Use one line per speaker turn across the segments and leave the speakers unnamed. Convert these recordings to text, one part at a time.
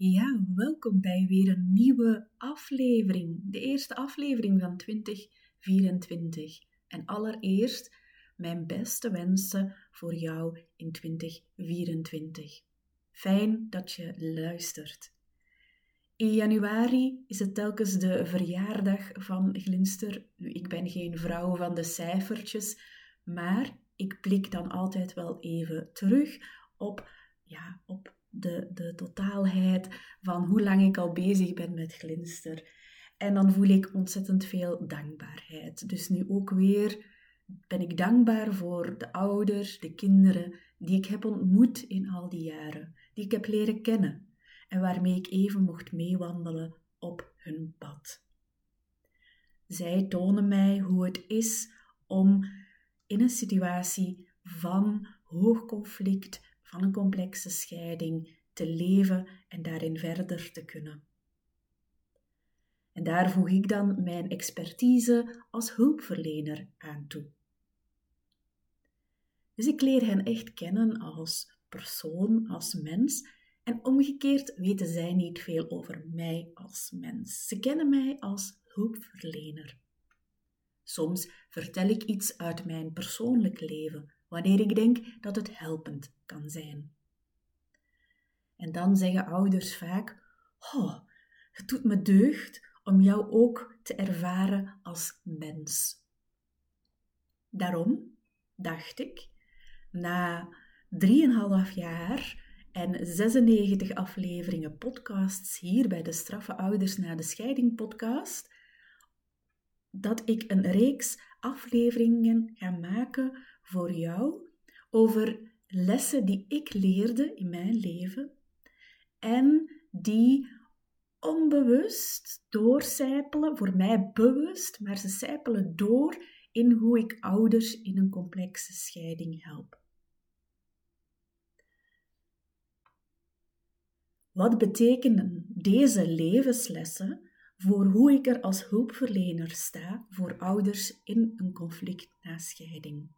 Ja, welkom bij weer een nieuwe aflevering. De eerste aflevering van 2024. En allereerst mijn beste wensen voor jou in 2024. Fijn dat je luistert. In januari is het telkens de verjaardag van Glinster. Ik ben geen vrouw van de cijfertjes, maar ik blik dan altijd wel even terug op, ja, op de, de totaalheid van hoe lang ik al bezig ben met Glinster. En dan voel ik ontzettend veel dankbaarheid. Dus nu ook weer ben ik dankbaar voor de ouders, de kinderen die ik heb ontmoet in al die jaren, die ik heb leren kennen en waarmee ik even mocht meewandelen op hun pad. Zij tonen mij hoe het is om in een situatie van hoog conflict, van een complexe scheiding te leven en daarin verder te kunnen. En daar voeg ik dan mijn expertise als hulpverlener aan toe. Dus ik leer hen echt kennen als persoon, als mens, en omgekeerd weten zij niet veel over mij als mens. Ze kennen mij als hulpverlener. Soms vertel ik iets uit mijn persoonlijk leven, wanneer ik denk dat het helpend kan zijn. En dan zeggen ouders vaak: Oh, het doet me deugd om jou ook te ervaren als mens. Daarom dacht ik, na drieënhalf jaar en 96 afleveringen podcasts hier bij de Straffe Ouders na de Scheiding podcast, dat ik een reeks afleveringen ga maken voor jou over lessen die ik leerde in mijn leven en die onbewust doorcijpelen, voor mij bewust, maar ze zijpelen door in hoe ik ouders in een complexe scheiding help. Wat betekenen deze levenslessen voor hoe ik er als hulpverlener sta voor ouders in een conflict na scheiding?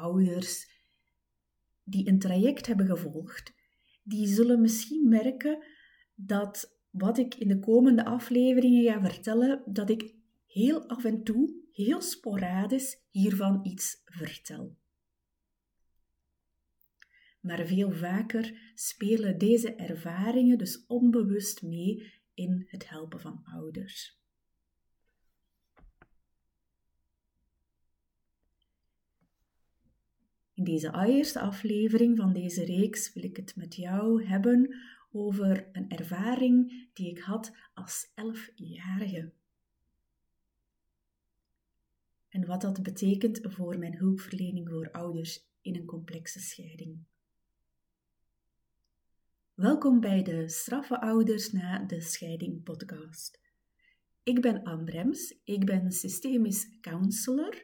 Ouders die een traject hebben gevolgd, die zullen misschien merken dat wat ik in de komende afleveringen ga vertellen, dat ik heel af en toe, heel sporadisch hiervan iets vertel maar veel vaker spelen deze ervaringen dus onbewust mee in het helpen van ouders. In deze allereerste aflevering van deze reeks wil ik het met jou hebben over een ervaring die ik had als elfjarige. En wat dat betekent voor mijn hulpverlening voor ouders in een complexe scheiding. Welkom bij de Straffe Ouders na de Scheiding podcast. Ik ben Anne Brems, ik ben systemisch counselor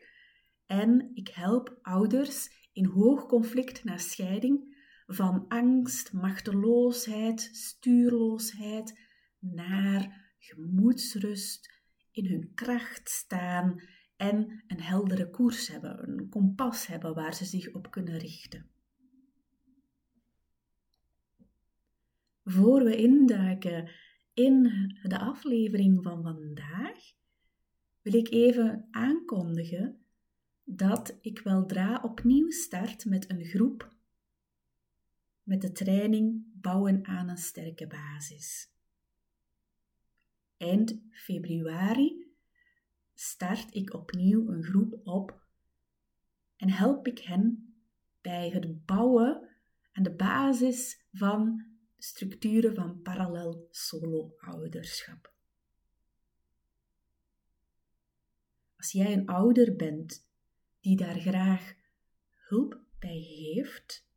en ik help ouders in hoog conflict na scheiding van angst, machteloosheid, stuurloosheid naar gemoedsrust, in hun kracht staan en een heldere koers hebben, een kompas hebben waar ze zich op kunnen richten. voor we induiken in de aflevering van vandaag, wil ik even aankondigen dat ik weldra opnieuw start met een groep met de training Bouwen aan een sterke basis. Eind februari start ik opnieuw een groep op en help ik hen bij het bouwen aan de basis van structuren van parallel solo-ouderschap. Als jij een ouder bent die daar graag hulp bij heeft,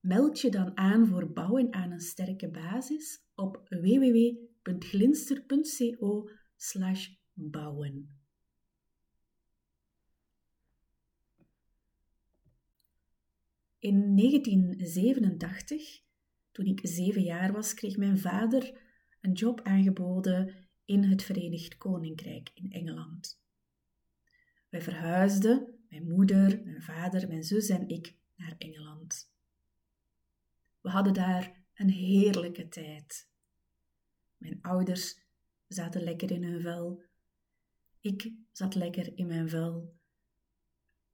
meld je dan aan voor bouwen aan een sterke basis op www.glinster.co/bouwen. In 1987 toen ik zeven jaar was, kreeg mijn vader een job aangeboden in het Verenigd Koninkrijk in Engeland. Wij verhuisden, mijn moeder, mijn vader, mijn zus en ik, naar Engeland. We hadden daar een heerlijke tijd. Mijn ouders zaten lekker in hun vel. Ik zat lekker in mijn vel.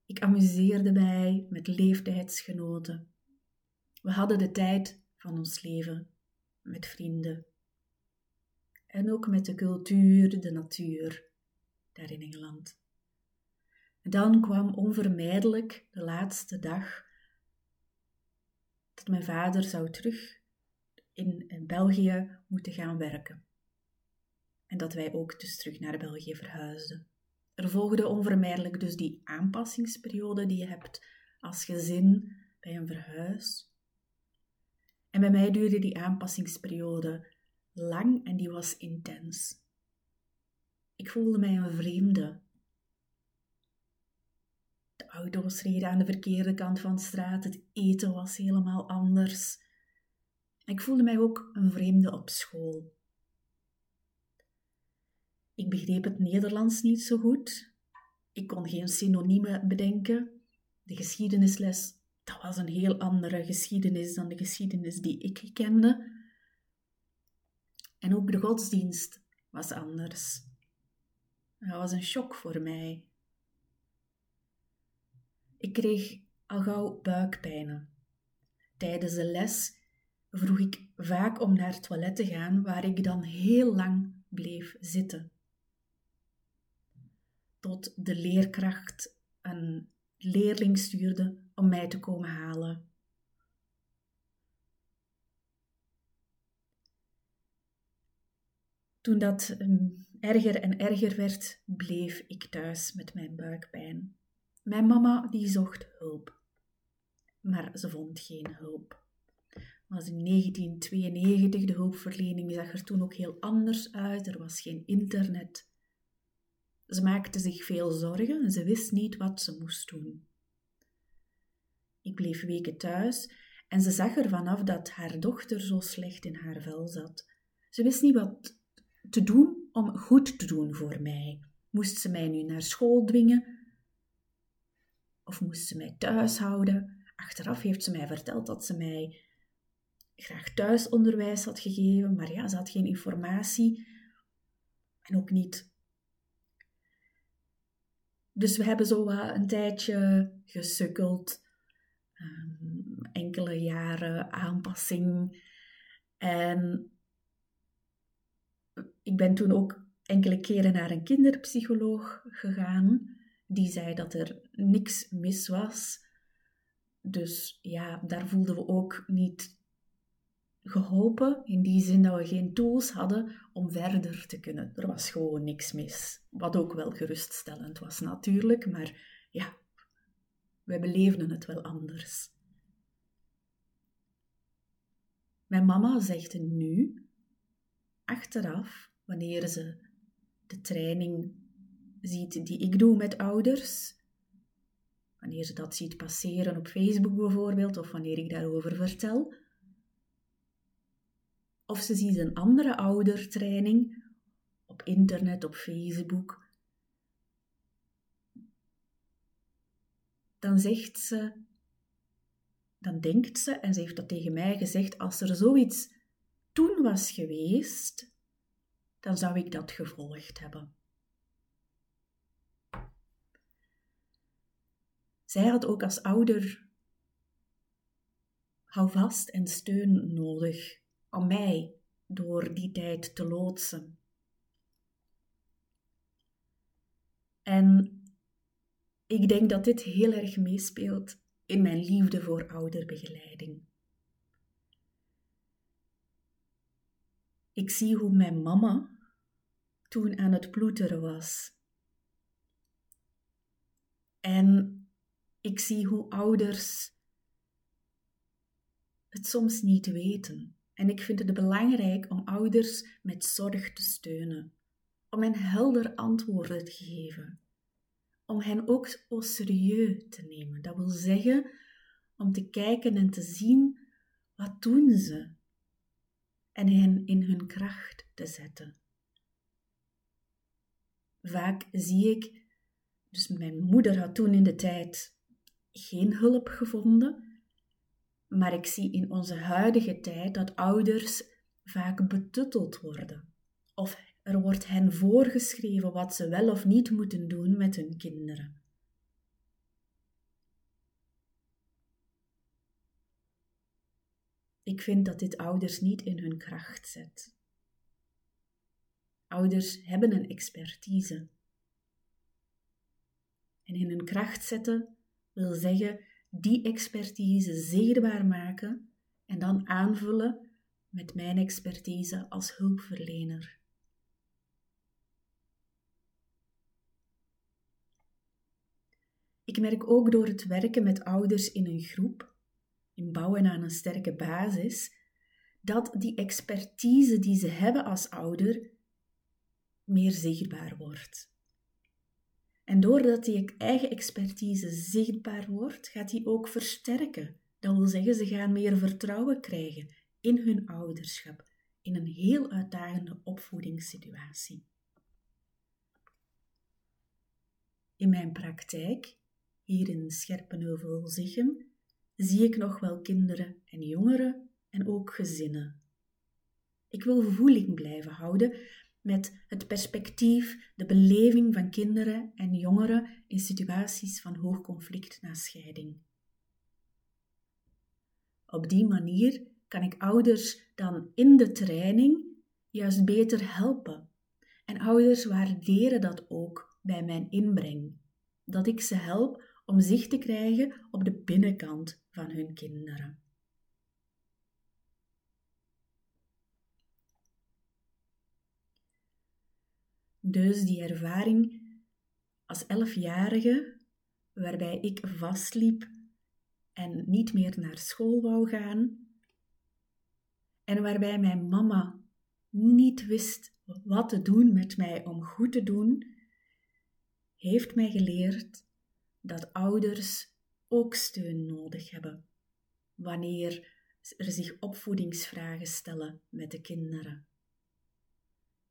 Ik amuseerde mij met leeftijdsgenoten. We hadden de tijd van ons leven met vrienden. En ook met de cultuur, de natuur, daar in Engeland. Dan kwam onvermijdelijk de laatste dag dat mijn vader zou terug in België moeten gaan werken. En dat wij ook dus terug naar België verhuisden. Er volgde onvermijdelijk dus die aanpassingsperiode die je hebt als gezin bij een verhuis. En bij mij duurde die aanpassingsperiode lang en die was intens. Ik voelde mij een vreemde. Auto's reden aan de verkeerde kant van de straat, het eten was helemaal anders. Ik voelde mij ook een vreemde op school. Ik begreep het Nederlands niet zo goed. Ik kon geen synoniemen bedenken. De geschiedenisles, dat was een heel andere geschiedenis dan de geschiedenis die ik kende. En ook de godsdienst was anders. Dat was een shock voor mij. Ik kreeg al gauw buikpijnen. Tijdens de les vroeg ik vaak om naar het toilet te gaan, waar ik dan heel lang bleef zitten. Tot de leerkracht een leerling stuurde om mij te komen halen. Toen dat ehm, erger en erger werd, bleef ik thuis met mijn buikpijn. Mijn mama die zocht hulp, maar ze vond geen hulp. Was in 1992 de hulpverlening zag er toen ook heel anders uit. Er was geen internet. Ze maakte zich veel zorgen en ze wist niet wat ze moest doen. Ik bleef weken thuis en ze zag er vanaf dat haar dochter zo slecht in haar vel zat. Ze wist niet wat te doen om goed te doen voor mij? Moest ze mij nu naar school dwingen? Of moest ze mij thuis houden? Achteraf heeft ze mij verteld dat ze mij graag thuisonderwijs had gegeven, maar ja, ze had geen informatie en ook niet. Dus we hebben zo een tijdje gesukkeld, um, enkele jaren aanpassing. En ik ben toen ook enkele keren naar een kinderpsycholoog gegaan. Die zei dat er niks mis was. Dus ja, daar voelden we ook niet geholpen. In die zin dat we geen tools hadden om verder te kunnen. Er was gewoon niks mis. Wat ook wel geruststellend was natuurlijk. Maar ja, we beleefden het wel anders. Mijn mama zegt nu, achteraf, wanneer ze de training ziet die ik doe met ouders, wanneer ze dat ziet passeren op Facebook bijvoorbeeld, of wanneer ik daarover vertel, of ze ziet een andere oudertraining op internet, op Facebook, dan zegt ze, dan denkt ze, en ze heeft dat tegen mij gezegd, als er zoiets toen was geweest, dan zou ik dat gevolgd hebben. Zij had ook als ouder houvast en steun nodig om mij door die tijd te loodsen. En ik denk dat dit heel erg meespeelt in mijn liefde voor ouderbegeleiding. Ik zie hoe mijn mama toen aan het ploeteren was. En ik zie hoe ouders het soms niet weten. En ik vind het belangrijk om ouders met zorg te steunen, om hen helder antwoorden te geven, om hen ook au serieus te nemen. Dat wil zeggen om te kijken en te zien wat doen ze en hen in hun kracht te zetten. Vaak zie ik, dus mijn moeder had toen in de tijd geen hulp gevonden. Maar ik zie in onze huidige tijd dat ouders vaak betutteld worden. Of er wordt hen voorgeschreven wat ze wel of niet moeten doen met hun kinderen. Ik vind dat dit ouders niet in hun kracht zet. Ouders hebben een expertise. En in hun kracht zetten wil zeggen die expertise zichtbaar maken en dan aanvullen met mijn expertise als hulpverlener. Ik merk ook door het werken met ouders in een groep, in bouwen aan een sterke basis, dat die expertise die ze hebben als ouder meer zichtbaar wordt. En doordat die eigen expertise zichtbaar wordt, gaat die ook versterken. Dat wil zeggen, ze gaan meer vertrouwen krijgen in hun ouderschap, in een heel uitdagende opvoedingssituatie. In mijn praktijk, hier in Scherpenheuvel-Zichem, zie ik nog wel kinderen en jongeren en ook gezinnen. Ik wil voeling blijven houden met het perspectief, de beleving van kinderen en jongeren in situaties van hoog conflict na scheiding. Op die manier kan ik ouders dan in de training juist beter helpen. En ouders waarderen dat ook bij mijn inbreng. Dat ik ze help om zicht te krijgen op de binnenkant van hun kinderen. Dus die ervaring als elfjarige, waarbij ik vastliep en niet meer naar school wou gaan, en waarbij mijn mama niet wist wat te doen met mij om goed te doen, heeft mij geleerd dat ouders ook steun nodig hebben wanneer er zich opvoedingsvragen stellen met de kinderen.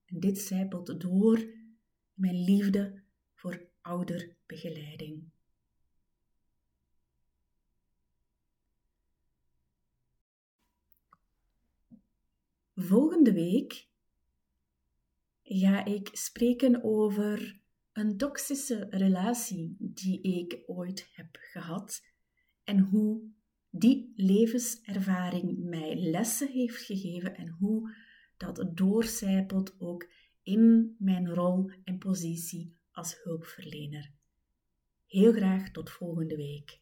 En dit zijpelt door mijn liefde voor ouderbegeleiding. Volgende week ga ik spreken over een toxische relatie die ik ooit heb gehad en hoe die levenservaring mij lessen heeft gegeven en hoe dat doorcijpelt ook in mijn rol en positie als hulpverlener. Heel graag tot volgende week.